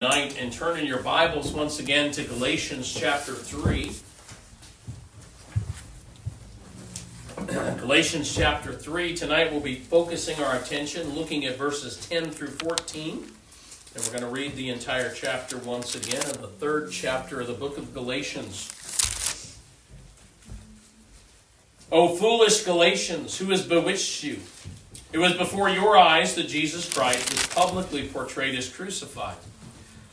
night and turn in your Bibles once again to Galatians chapter 3. Galatians chapter 3. Tonight we'll be focusing our attention, looking at verses 10 through 14. And we're going to read the entire chapter once again in the third chapter of the book of Galatians. O foolish Galatians, who has bewitched you? It was before your eyes that Jesus Christ was publicly portrayed as crucified.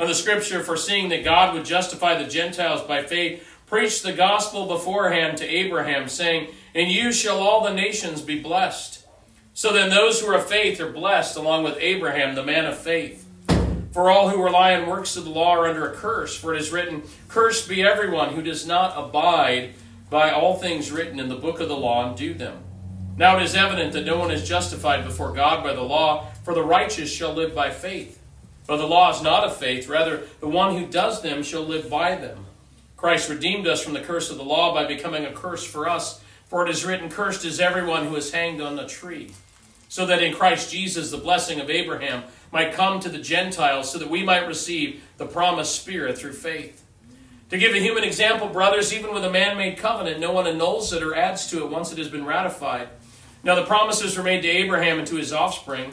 of the scripture, foreseeing that God would justify the Gentiles by faith, preached the gospel beforehand to Abraham, saying, In you shall all the nations be blessed. So then those who are of faith are blessed, along with Abraham, the man of faith. For all who rely on works of the law are under a curse, for it is written, Cursed be everyone who does not abide by all things written in the book of the law and do them. Now it is evident that no one is justified before God by the law, for the righteous shall live by faith. But the law is not of faith, rather, the one who does them shall live by them. Christ redeemed us from the curse of the law by becoming a curse for us, for it is written, Cursed is everyone who is hanged on the tree. So that in Christ Jesus the blessing of Abraham might come to the Gentiles, so that we might receive the promised Spirit through faith. To give a human example, brothers, even with a man made covenant, no one annuls it or adds to it once it has been ratified. Now the promises were made to Abraham and to his offspring.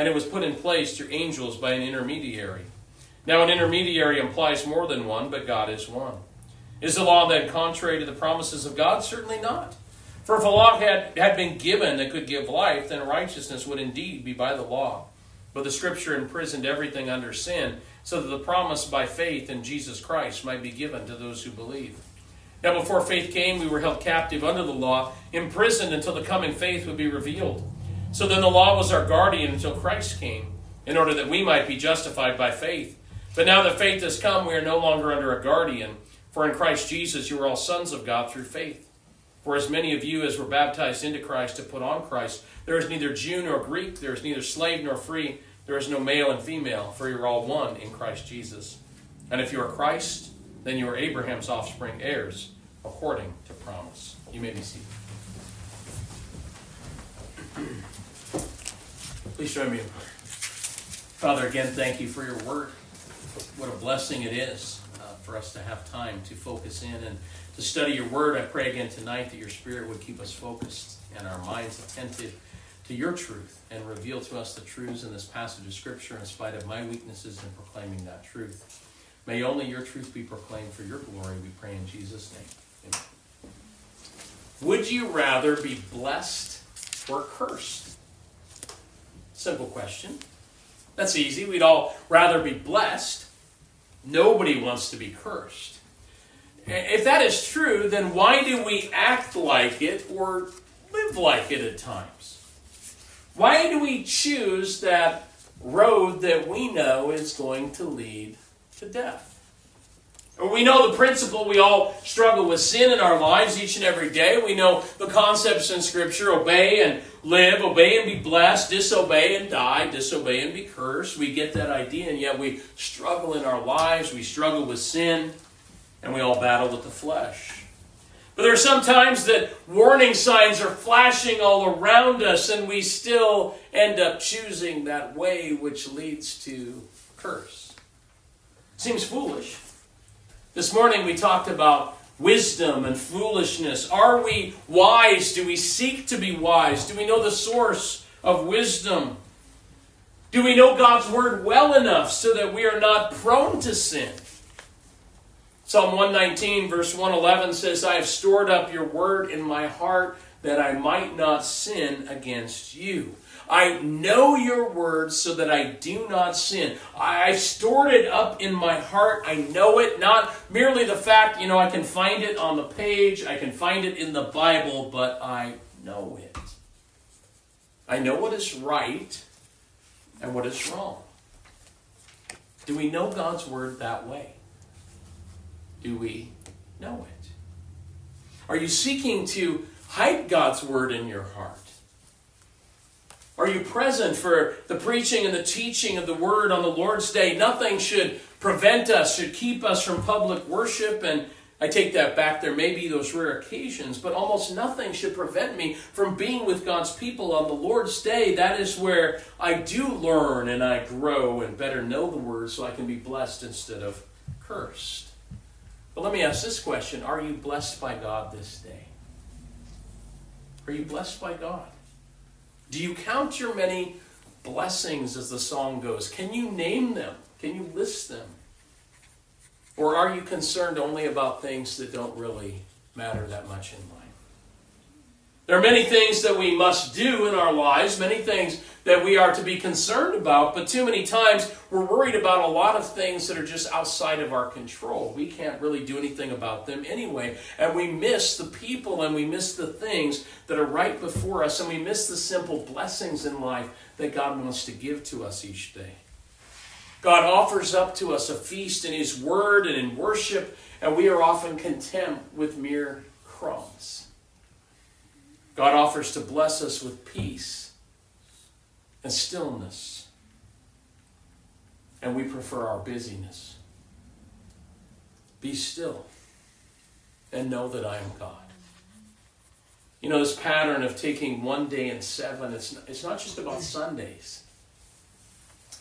and it was put in place through angels by an intermediary. Now, an intermediary implies more than one, but God is one. Is the law then contrary to the promises of God? Certainly not. For if a law had, had been given that could give life, then righteousness would indeed be by the law. But the Scripture imprisoned everything under sin, so that the promise by faith in Jesus Christ might be given to those who believe. Now, before faith came, we were held captive under the law, imprisoned until the coming faith would be revealed. So then the law was our guardian until Christ came, in order that we might be justified by faith. But now that faith has come, we are no longer under a guardian. For in Christ Jesus you are all sons of God through faith. For as many of you as were baptized into Christ have put on Christ, there is neither Jew nor Greek, there is neither slave nor free, there is no male and female, for you are all one in Christ Jesus. And if you are Christ, then you are Abraham's offspring heirs, according to promise. You may be seated. Please join me in prayer. Father, again, thank you for your word. What a blessing it is uh, for us to have time to focus in and to study your word. I pray again tonight that your spirit would keep us focused and our minds attentive to your truth and reveal to us the truths in this passage of Scripture in spite of my weaknesses in proclaiming that truth. May only your truth be proclaimed for your glory, we pray in Jesus' name. Amen. Would you rather be blessed or cursed? Simple question. That's easy. We'd all rather be blessed. Nobody wants to be cursed. If that is true, then why do we act like it or live like it at times? Why do we choose that road that we know is going to lead to death? We know the principle. We all struggle with sin in our lives each and every day. We know the concepts in Scripture obey and live, obey and be blessed, disobey and die, disobey and be cursed. We get that idea, and yet we struggle in our lives. We struggle with sin, and we all battle with the flesh. But there are some times that warning signs are flashing all around us, and we still end up choosing that way which leads to curse. Seems foolish. This morning we talked about wisdom and foolishness. Are we wise? Do we seek to be wise? Do we know the source of wisdom? Do we know God's word well enough so that we are not prone to sin? Psalm 119, verse 111 says, I have stored up your word in my heart that I might not sin against you. I know your word so that I do not sin. I've stored it up in my heart. I know it, not merely the fact, you know, I can find it on the page, I can find it in the Bible, but I know it. I know what is right and what is wrong. Do we know God's word that way? do we know it? Are you seeking to hide God's word in your heart? Are you present for the preaching and the teaching of the word on the Lord's day? Nothing should prevent us, should keep us from public worship. And I take that back. There may be those rare occasions, but almost nothing should prevent me from being with God's people on the Lord's day. That is where I do learn and I grow and better know the word so I can be blessed instead of cursed. But let me ask this question Are you blessed by God this day? Are you blessed by God? Do you count your many blessings as the song goes? Can you name them? Can you list them? Or are you concerned only about things that don't really matter that much in life? There are many things that we must do in our lives, many things that we are to be concerned about, but too many times we're worried about a lot of things that are just outside of our control. We can't really do anything about them anyway, and we miss the people and we miss the things that are right before us, and we miss the simple blessings in life that God wants to give to us each day. God offers up to us a feast in His Word and in worship, and we are often content with mere crumbs. God offers to bless us with peace and stillness. And we prefer our busyness. Be still and know that I am God. You know, this pattern of taking one day in seven, it's not, it's not just about Sundays.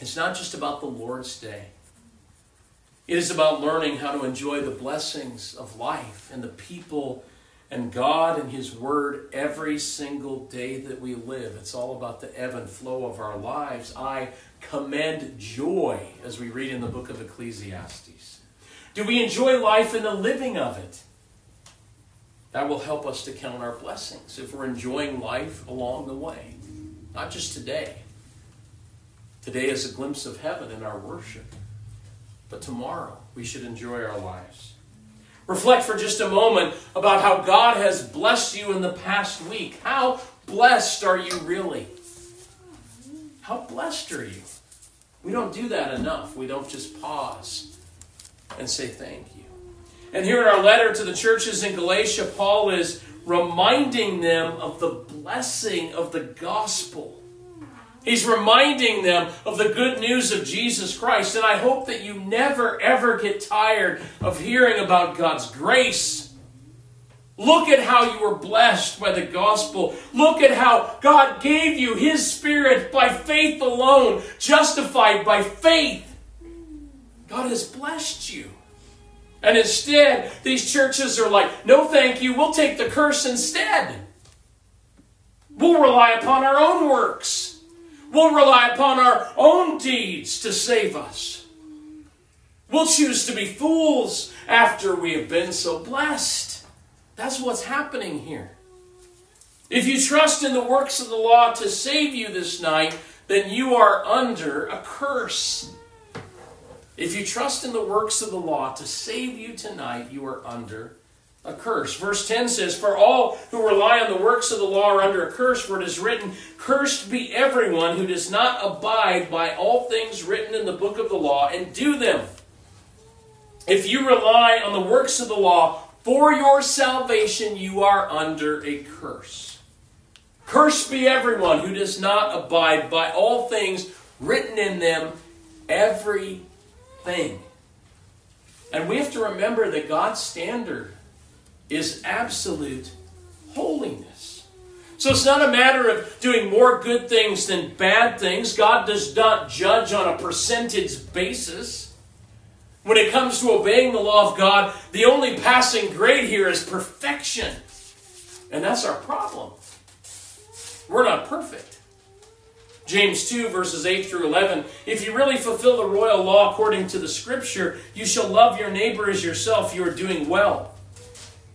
It's not just about the Lord's Day. It is about learning how to enjoy the blessings of life and the people and God and His Word every single day that we live. It's all about the ebb and flow of our lives. I commend joy, as we read in the book of Ecclesiastes. Do we enjoy life in the living of it? That will help us to count our blessings if we're enjoying life along the way, not just today. Today is a glimpse of heaven in our worship, but tomorrow we should enjoy our lives. Reflect for just a moment about how God has blessed you in the past week. How blessed are you really? How blessed are you? We don't do that enough. We don't just pause and say thank you. And here in our letter to the churches in Galatia, Paul is reminding them of the blessing of the gospel He's reminding them of the good news of Jesus Christ. And I hope that you never, ever get tired of hearing about God's grace. Look at how you were blessed by the gospel. Look at how God gave you His Spirit by faith alone, justified by faith. God has blessed you. And instead, these churches are like, no, thank you, we'll take the curse instead. We'll rely upon our own works. We'll rely upon our own deeds to save us. We'll choose to be fools after we have been so blessed. That's what's happening here. If you trust in the works of the law to save you this night, then you are under a curse. If you trust in the works of the law to save you tonight, you are under a curse. Verse 10 says, For all who rely on the works of the law are under a curse, for it is written, Cursed be everyone who does not abide by all things written in the book of the law and do them. If you rely on the works of the law for your salvation, you are under a curse. Cursed be everyone who does not abide by all things written in them, everything. And we have to remember that God's standard is absolute holiness. So it's not a matter of doing more good things than bad things. God does not judge on a percentage basis. When it comes to obeying the law of God, the only passing grade here is perfection. And that's our problem. We're not perfect. James 2, verses 8 through 11. If you really fulfill the royal law according to the scripture, you shall love your neighbor as yourself, you are doing well.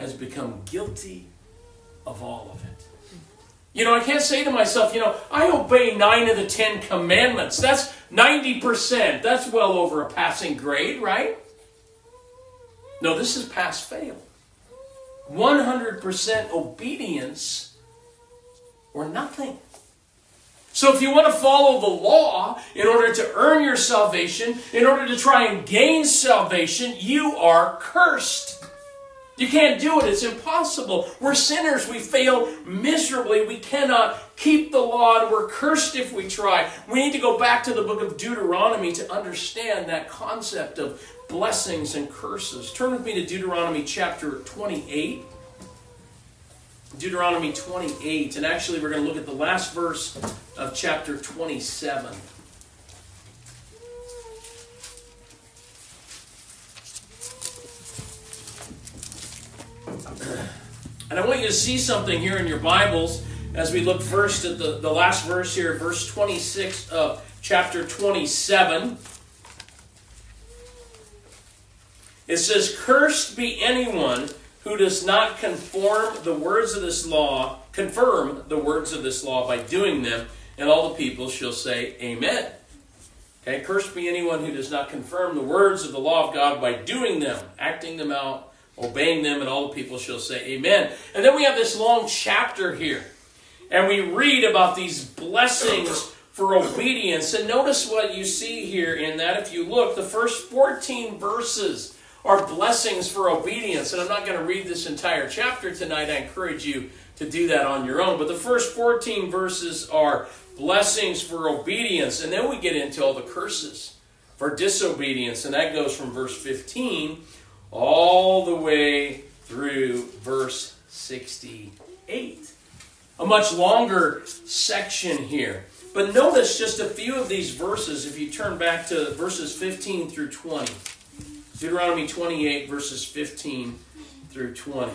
has become guilty of all of it. You know, I can't say to myself, you know, I obey nine of the Ten Commandments. That's 90%. That's well over a passing grade, right? No, this is pass fail. 100% obedience or nothing. So, if you want to follow the law in order to earn your salvation, in order to try and gain salvation, you are cursed. You can't do it. It's impossible. We're sinners. We fail miserably. We cannot keep the law, and we're cursed if we try. We need to go back to the book of Deuteronomy to understand that concept of blessings and curses. Turn with me to Deuteronomy chapter 28. Deuteronomy 28, and actually, we're going to look at the last verse of chapter 27. And I want you to see something here in your Bibles as we look first at the, the last verse here, verse 26 of chapter 27. It says, Cursed be anyone who does not conform the words of this law, confirm the words of this law by doing them, and all the people shall say, Amen. Okay, cursed be anyone who does not confirm the words of the law of God by doing them, acting them out, obeying them, and all the people shall say, Amen. And then we have this long chapter here, and we read about these blessings for obedience. And notice what you see here in that. If you look, the first 14 verses are blessings for obedience. And I'm not going to read this entire chapter tonight. I encourage you to do that on your own. But the first 14 verses are blessings for obedience. And then we get into all the curses for disobedience. And that goes from verse 15 all the way through verse 68. A much longer section here. But notice just a few of these verses if you turn back to verses 15 through 20. Deuteronomy 28, verses 15 through 20.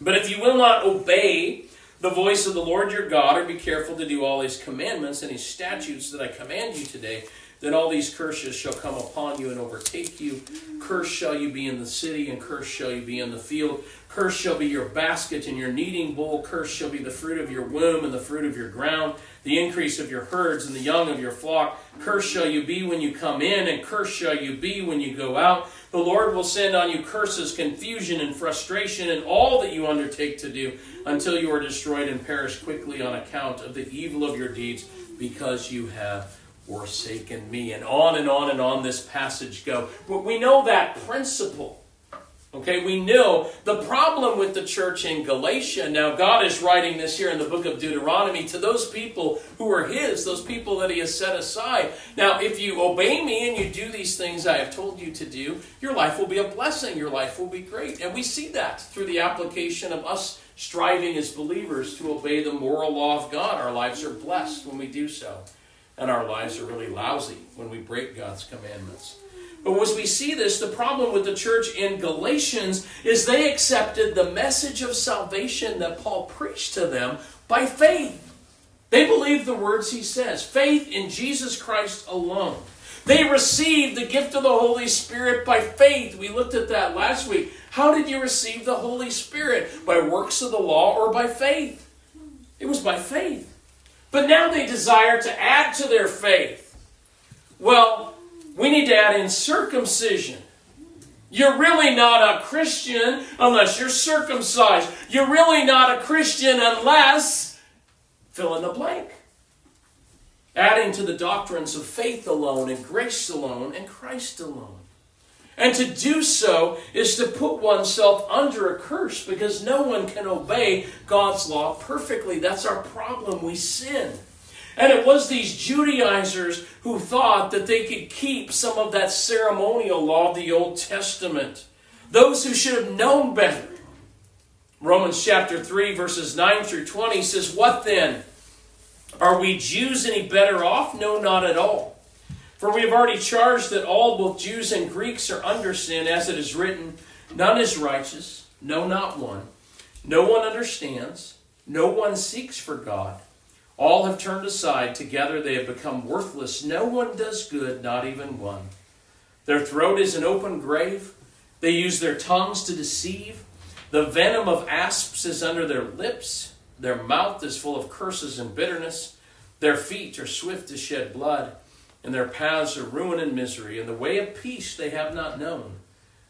But if you will not obey the voice of the Lord your God, or be careful to do all his commandments and his statutes that I command you today, then all these curses shall come upon you and overtake you. Cursed shall you be in the city, and cursed shall you be in the field. Cursed shall be your basket and your kneading bowl. Cursed shall be the fruit of your womb and the fruit of your ground, the increase of your herds and the young of your flock. Cursed shall you be when you come in, and cursed shall you be when you go out. The Lord will send on you curses, confusion, and frustration in all that you undertake to do, until you are destroyed and perish quickly on account of the evil of your deeds, because you have forsaken me. And on and on and on this passage go. But we know that principle. Okay, we know the problem with the church in Galatia. Now, God is writing this here in the book of Deuteronomy to those people who are His, those people that He has set aside. Now, if you obey me and you do these things I have told you to do, your life will be a blessing. Your life will be great. And we see that through the application of us striving as believers to obey the moral law of God. Our lives are blessed when we do so and our lives are really lousy when we break God's commandments. But as we see this, the problem with the church in Galatians is they accepted the message of salvation that Paul preached to them by faith. They believed the words he says faith in Jesus Christ alone. They received the gift of the Holy Spirit by faith. We looked at that last week. How did you receive the Holy Spirit? By works of the law or by faith? It was by faith. But now they desire to add to their faith. Well, we need to add in circumcision. You're really not a Christian unless you're circumcised. You're really not a Christian unless fill in the blank. Adding to the doctrines of faith alone and grace alone and Christ alone. And to do so is to put oneself under a curse because no one can obey God's law perfectly. That's our problem. We sin. And it was these Judaizers who thought that they could keep some of that ceremonial law of the Old Testament. Those who should have known better. Romans chapter 3, verses 9 through 20 says, What then? Are we Jews any better off? No, not at all. For we have already charged that all, both Jews and Greeks, are under sin, as it is written, None is righteous, no, not one. No one understands, no one seeks for God. All have turned aside, together they have become worthless. No one does good, not even one. Their throat is an open grave. They use their tongues to deceive. The venom of asps is under their lips. Their mouth is full of curses and bitterness. Their feet are swift to shed blood, and their paths are ruin and misery. And the way of peace they have not known.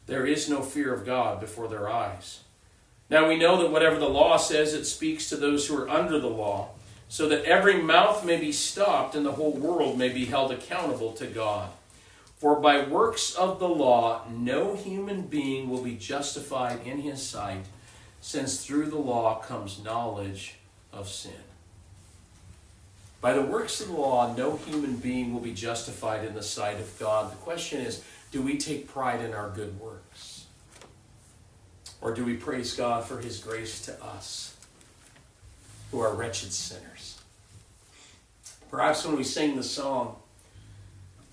There is no fear of God before their eyes. Now we know that whatever the law says, it speaks to those who are under the law so that every mouth may be stopped and the whole world may be held accountable to God. For by works of the law, no human being will be justified in his sight, since through the law comes knowledge of sin. By the works of the law, no human being will be justified in the sight of God. The question is do we take pride in our good works? Or do we praise God for his grace to us, who are wretched sinners? Perhaps when we sing the song,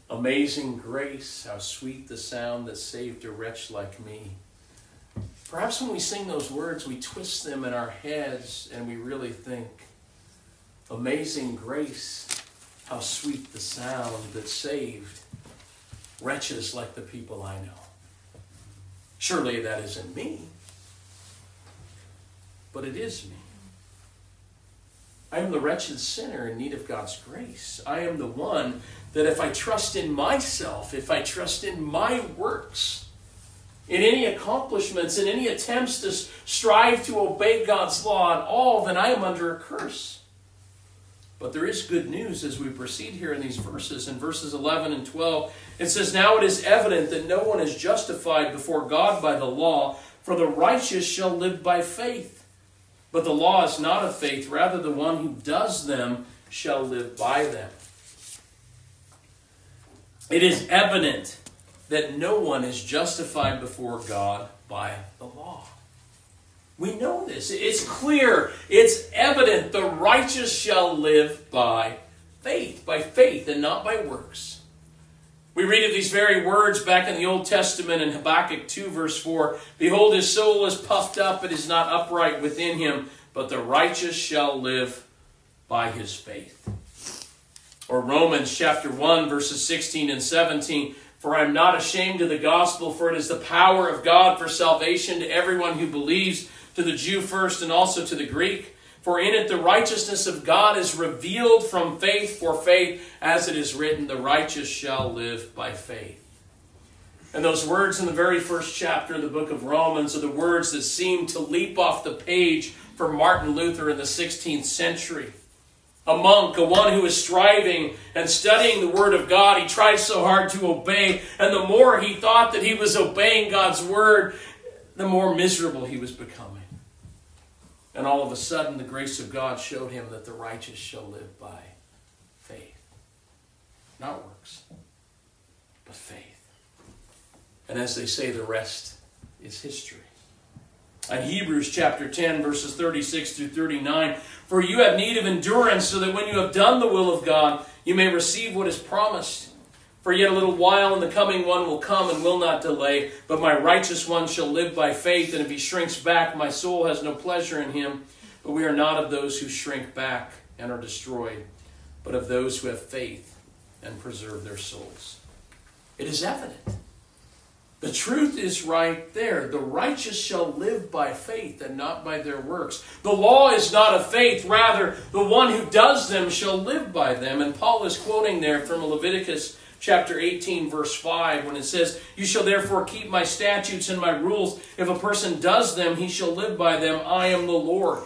Amazing Grace, how sweet the sound that saved a wretch like me. Perhaps when we sing those words, we twist them in our heads and we really think, Amazing Grace, how sweet the sound that saved wretches like the people I know. Surely that isn't me, but it is me. I am the wretched sinner in need of God's grace. I am the one that if I trust in myself, if I trust in my works, in any accomplishments, in any attempts to strive to obey God's law at all, then I am under a curse. But there is good news as we proceed here in these verses. In verses 11 and 12, it says, Now it is evident that no one is justified before God by the law, for the righteous shall live by faith. But the law is not of faith, rather, the one who does them shall live by them. It is evident that no one is justified before God by the law. We know this. It's clear. It's evident. The righteous shall live by faith, by faith, and not by works. We read of these very words back in the Old Testament in Habakkuk 2, verse 4 Behold, his soul is puffed up, it is not upright within him, but the righteous shall live by his faith. Or Romans chapter 1, verses 16 and 17 For I am not ashamed of the gospel, for it is the power of God for salvation to everyone who believes, to the Jew first and also to the Greek. For in it the righteousness of God is revealed from faith for faith, as it is written, the righteous shall live by faith. And those words in the very first chapter of the book of Romans are the words that seem to leap off the page for Martin Luther in the 16th century. A monk, a one who is striving and studying the Word of God, he tried so hard to obey, and the more he thought that he was obeying God's Word, the more miserable he was becoming. And all of a sudden, the grace of God showed him that the righteous shall live by faith. Not works, but faith. And as they say, the rest is history. In Hebrews chapter 10, verses 36 through 39, for you have need of endurance, so that when you have done the will of God, you may receive what is promised. For yet a little while, and the coming one will come and will not delay. But my righteous one shall live by faith, and if he shrinks back, my soul has no pleasure in him. But we are not of those who shrink back and are destroyed, but of those who have faith and preserve their souls. It is evident. The truth is right there. The righteous shall live by faith and not by their works. The law is not of faith, rather, the one who does them shall live by them. And Paul is quoting there from Leviticus chapter 18, verse 5, when it says, You shall therefore keep my statutes and my rules. If a person does them, he shall live by them. I am the Lord.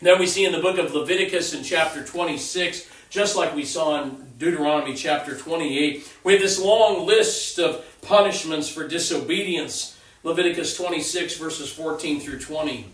Then we see in the book of Leviticus in chapter 26, just like we saw in Deuteronomy chapter 28, we have this long list of punishments for disobedience. Leviticus 26, verses 14 through 20.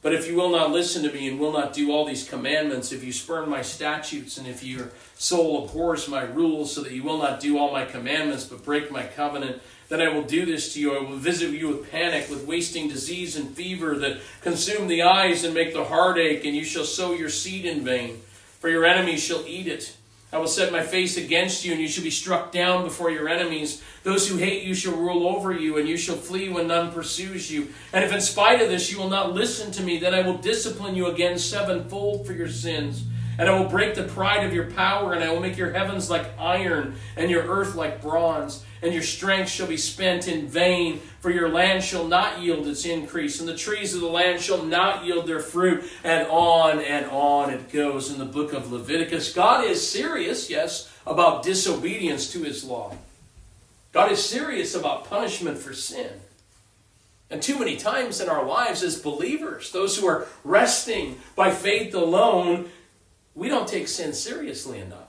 But if you will not listen to me and will not do all these commandments, if you spurn my statutes, and if your soul abhors my rules, so that you will not do all my commandments but break my covenant, then I will do this to you. I will visit you with panic, with wasting disease and fever that consume the eyes and make the heart ache, and you shall sow your seed in vain, for your enemies shall eat it. I will set my face against you, and you shall be struck down before your enemies. Those who hate you shall rule over you, and you shall flee when none pursues you. And if in spite of this you will not listen to me, then I will discipline you again sevenfold for your sins. And I will break the pride of your power, and I will make your heavens like iron, and your earth like bronze and your strength shall be spent in vain, for your land shall not yield its increase, and the trees of the land shall not yield their fruit, and on and on it goes in the book of Leviticus. God is serious, yes, about disobedience to his law. God is serious about punishment for sin. And too many times in our lives as believers, those who are resting by faith alone, we don't take sin seriously enough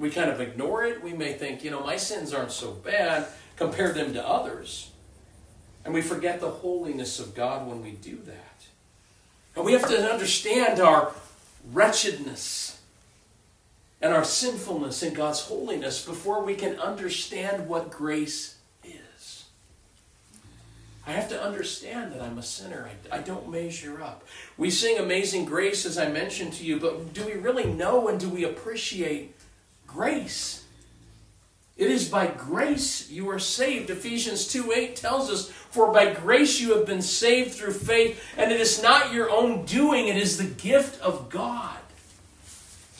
we kind of ignore it. We may think, you know, my sins aren't so bad, compare them to others. And we forget the holiness of God when we do that. And we have to understand our wretchedness and our sinfulness in God's holiness before we can understand what grace is. I have to understand that I'm a sinner. I, I don't measure up. We sing Amazing Grace, as I mentioned to you, but do we really know and do we appreciate Grace. It is by grace you are saved. Ephesians 2 8 tells us, For by grace you have been saved through faith, and it is not your own doing, it is the gift of God.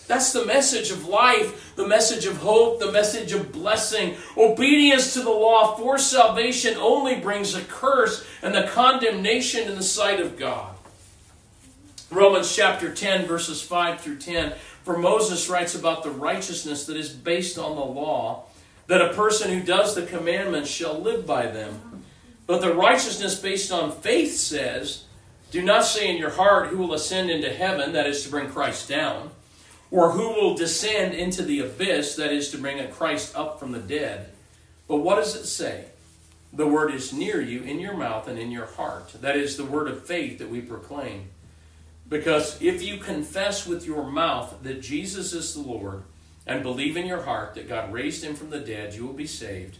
That's the message of life, the message of hope, the message of blessing. Obedience to the law for salvation only brings a curse and the condemnation in the sight of God. Romans chapter 10, verses 5 through 10 for Moses writes about the righteousness that is based on the law, that a person who does the commandments shall live by them. But the righteousness based on faith says, Do not say in your heart, Who will ascend into heaven, that is to bring Christ down, or who will descend into the abyss, that is to bring a Christ up from the dead. But what does it say? The word is near you, in your mouth and in your heart. That is the word of faith that we proclaim. Because if you confess with your mouth that Jesus is the Lord and believe in your heart that God raised him from the dead, you will be saved.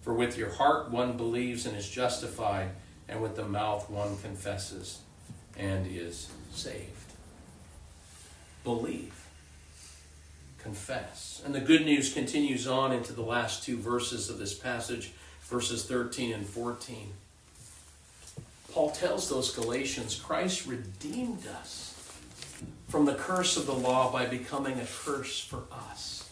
For with your heart one believes and is justified, and with the mouth one confesses and is saved. Believe. Confess. And the good news continues on into the last two verses of this passage, verses 13 and 14. Paul tells those Galatians Christ redeemed us from the curse of the law by becoming a curse for us.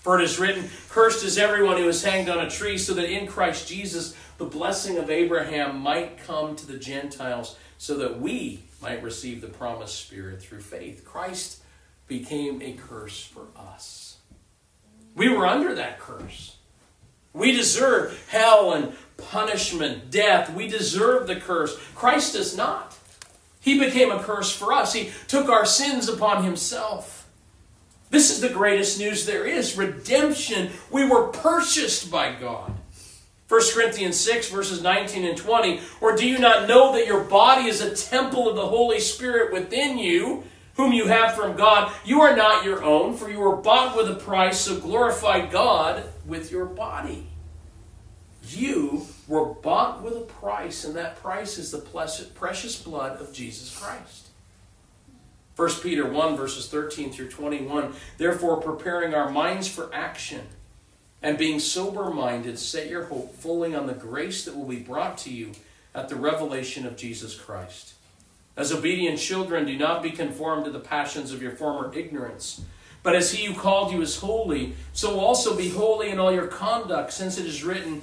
For it is written, Cursed is everyone who is hanged on a tree, so that in Christ Jesus the blessing of Abraham might come to the Gentiles, so that we might receive the promised Spirit through faith. Christ became a curse for us. We were under that curse. We deserve hell and punishment, death. We deserve the curse. Christ does not. He became a curse for us. He took our sins upon himself. This is the greatest news there is redemption. We were purchased by God. 1 Corinthians 6, verses 19 and 20. Or do you not know that your body is a temple of the Holy Spirit within you, whom you have from God? You are not your own, for you were bought with a price, so glorify God with your body. You were bought with a price, and that price is the precious blood of Jesus Christ. 1 Peter 1, verses 13 through 21. Therefore, preparing our minds for action and being sober minded, set your hope fully on the grace that will be brought to you at the revelation of Jesus Christ. As obedient children, do not be conformed to the passions of your former ignorance. But as he who called you is holy, so also be holy in all your conduct, since it is written,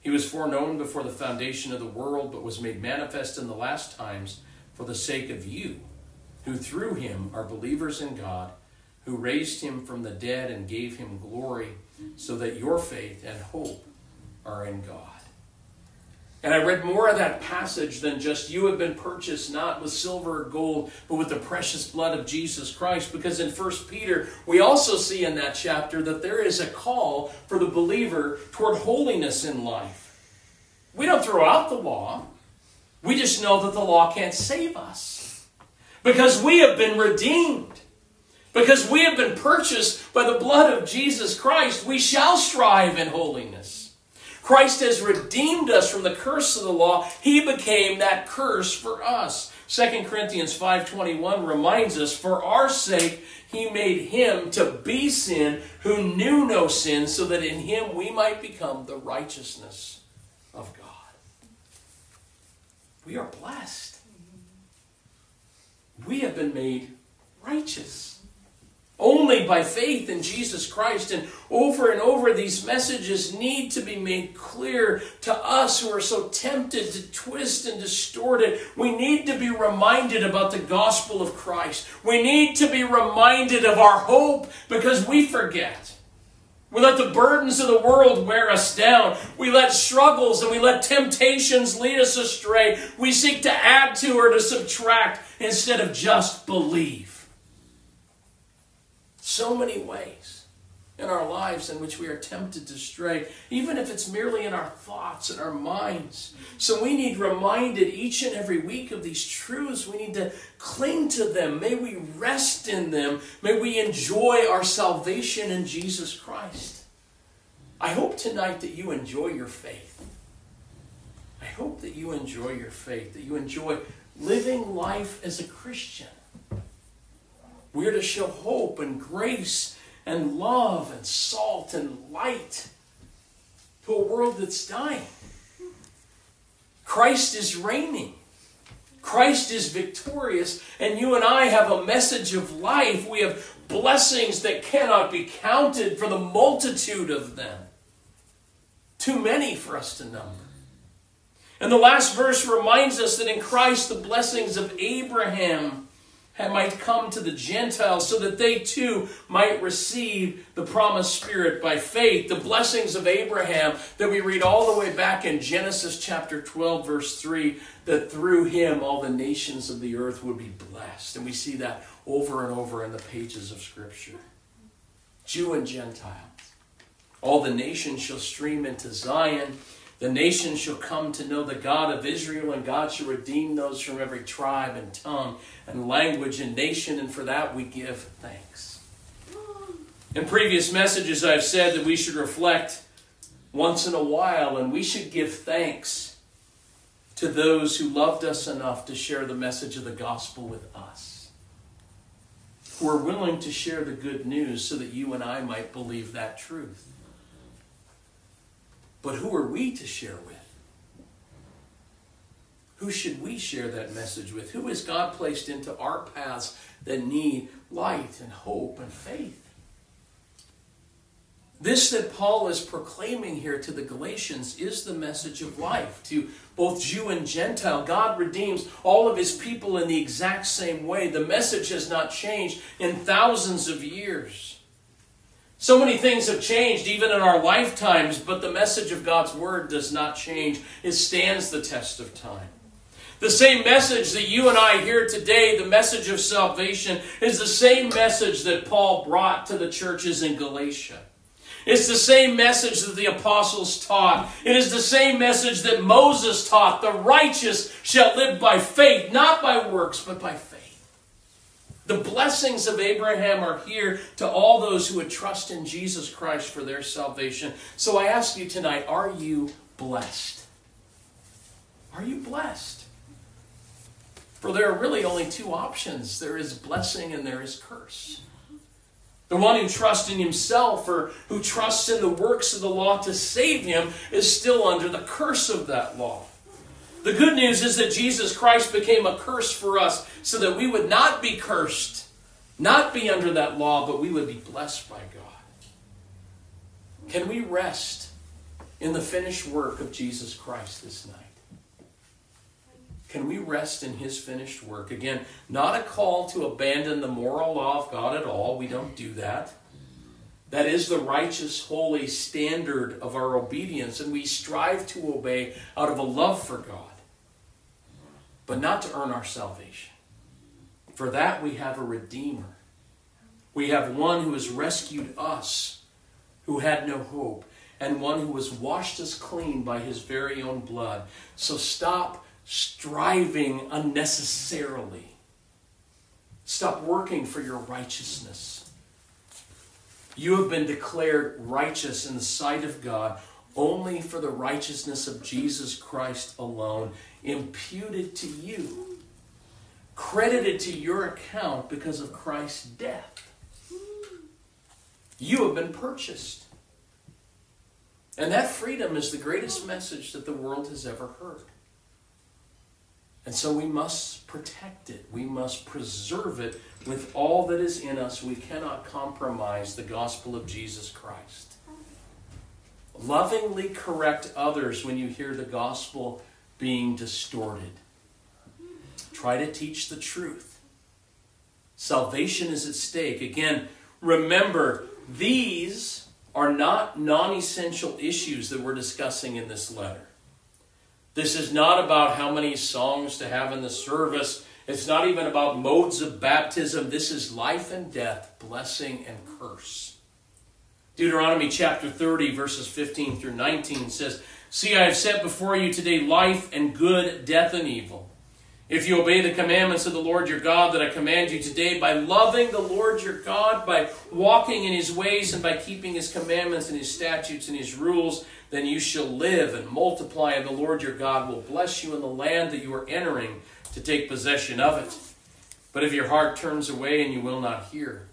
He was foreknown before the foundation of the world, but was made manifest in the last times for the sake of you, who through him are believers in God, who raised him from the dead and gave him glory, so that your faith and hope are in God. And I read more of that passage than just you have been purchased not with silver or gold, but with the precious blood of Jesus Christ. Because in 1 Peter, we also see in that chapter that there is a call for the believer toward holiness in life. We don't throw out the law, we just know that the law can't save us. Because we have been redeemed. Because we have been purchased by the blood of Jesus Christ, we shall strive in holiness. Christ has redeemed us from the curse of the law. He became that curse for us. 2 Corinthians 5:21 reminds us, "For our sake he made him to be sin who knew no sin, so that in him we might become the righteousness of God." We are blessed. We have been made righteous. Only by faith in Jesus Christ. And over and over, these messages need to be made clear to us who are so tempted to twist and distort it. We need to be reminded about the gospel of Christ. We need to be reminded of our hope because we forget. We let the burdens of the world wear us down. We let struggles and we let temptations lead us astray. We seek to add to or to subtract instead of just believe so many ways in our lives in which we are tempted to stray, even if it's merely in our thoughts and our minds. So we need reminded each and every week of these truths. We need to cling to them. May we rest in them. May we enjoy our salvation in Jesus Christ. I hope tonight that you enjoy your faith. I hope that you enjoy your faith, that you enjoy living life as a Christian. We're to show hope and grace and love and salt and light to a world that's dying. Christ is reigning. Christ is victorious, and you and I have a message of life. We have blessings that cannot be counted for the multitude of them. Too many for us to number. And the last verse reminds us that in Christ the blessings of Abraham might come to the Gentiles so that they too might receive the promised Spirit by faith. The blessings of Abraham that we read all the way back in Genesis chapter 12, verse 3, that through him all the nations of the earth would be blessed. And we see that over and over in the pages of Scripture. Jew and Gentile. All the nations shall stream into Zion. The nations shall come to know the God of Israel, and God shall redeem those from every tribe and tongue and language and nation, and for that we give thanks. In previous messages, I've said that we should reflect once in a while, and we should give thanks to those who loved us enough to share the message of the gospel with us, who are willing to share the good news so that you and I might believe that truth. But who are we to share with? Who should we share that message with? Who has God placed into our paths that need light and hope and faith? This that Paul is proclaiming here to the Galatians is the message of life to both Jew and Gentile. God redeems all of his people in the exact same way. The message has not changed in thousands of years. So many things have changed even in our lifetimes, but the message of God's Word does not change. It stands the test of time. The same message that you and I hear today, the message of salvation, is the same message that Paul brought to the churches in Galatia. It's the same message that the apostles taught. It is the same message that Moses taught. The righteous shall live by faith, not by works, but by faith. The blessings of Abraham are here to all those who would trust in Jesus Christ for their salvation. So I ask you tonight are you blessed? Are you blessed? For there are really only two options there is blessing and there is curse. The one who trusts in himself or who trusts in the works of the law to save him is still under the curse of that law. The good news is that Jesus Christ became a curse for us so that we would not be cursed, not be under that law, but we would be blessed by God. Can we rest in the finished work of Jesus Christ this night? Can we rest in His finished work? Again, not a call to abandon the moral law of God at all. We don't do that. That is the righteous, holy standard of our obedience, and we strive to obey out of a love for God, but not to earn our salvation. For that we have a Redeemer. We have one who has rescued us, who had no hope, and one who has washed us clean by his very own blood. So stop striving unnecessarily. Stop working for your righteousness. You have been declared righteous in the sight of God only for the righteousness of Jesus Christ alone, imputed to you credited to your account because of Christ's death. You have been purchased. And that freedom is the greatest message that the world has ever heard. And so we must protect it. We must preserve it with all that is in us. We cannot compromise the gospel of Jesus Christ. Lovingly correct others when you hear the gospel being distorted. Try to teach the truth. Salvation is at stake. Again, remember, these are not non essential issues that we're discussing in this letter. This is not about how many songs to have in the service. It's not even about modes of baptism. This is life and death, blessing and curse. Deuteronomy chapter 30, verses 15 through 19 says, See, I have set before you today life and good, death and evil. If you obey the commandments of the Lord your God that I command you today, by loving the Lord your God, by walking in his ways, and by keeping his commandments and his statutes and his rules, then you shall live and multiply, and the Lord your God will bless you in the land that you are entering to take possession of it. But if your heart turns away and you will not hear,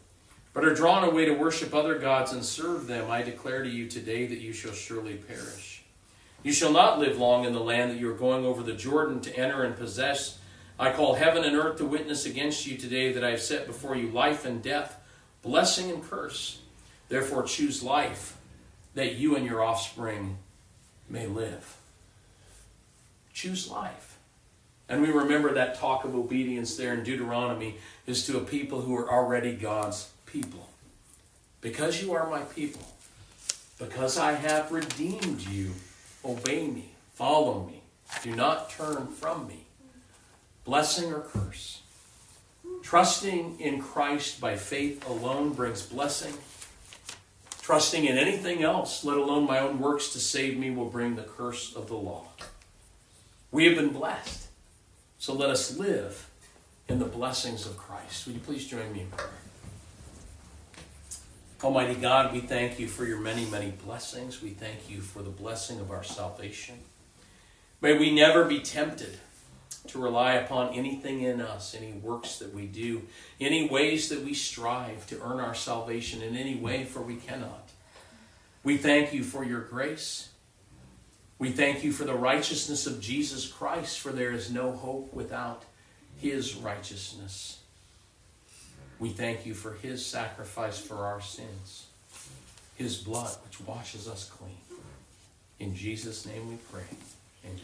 but are drawn away to worship other gods and serve them, I declare to you today that you shall surely perish. You shall not live long in the land that you are going over the Jordan to enter and possess I call heaven and earth to witness against you today that I have set before you life and death, blessing and curse. Therefore, choose life, that you and your offspring may live. Choose life. And we remember that talk of obedience there in Deuteronomy is to a people who are already God's people. Because you are my people, because I have redeemed you, obey me, follow me, do not turn from me blessing or curse. Trusting in Christ by faith alone brings blessing. Trusting in anything else, let alone my own works to save me, will bring the curse of the law. We have been blessed. So let us live in the blessings of Christ. Would you please join me in prayer? Almighty God, we thank you for your many, many blessings. We thank you for the blessing of our salvation. May we never be tempted to rely upon anything in us, any works that we do, any ways that we strive to earn our salvation in any way, for we cannot. We thank you for your grace. We thank you for the righteousness of Jesus Christ, for there is no hope without his righteousness. We thank you for his sacrifice for our sins, his blood which washes us clean. In Jesus' name we pray. Amen.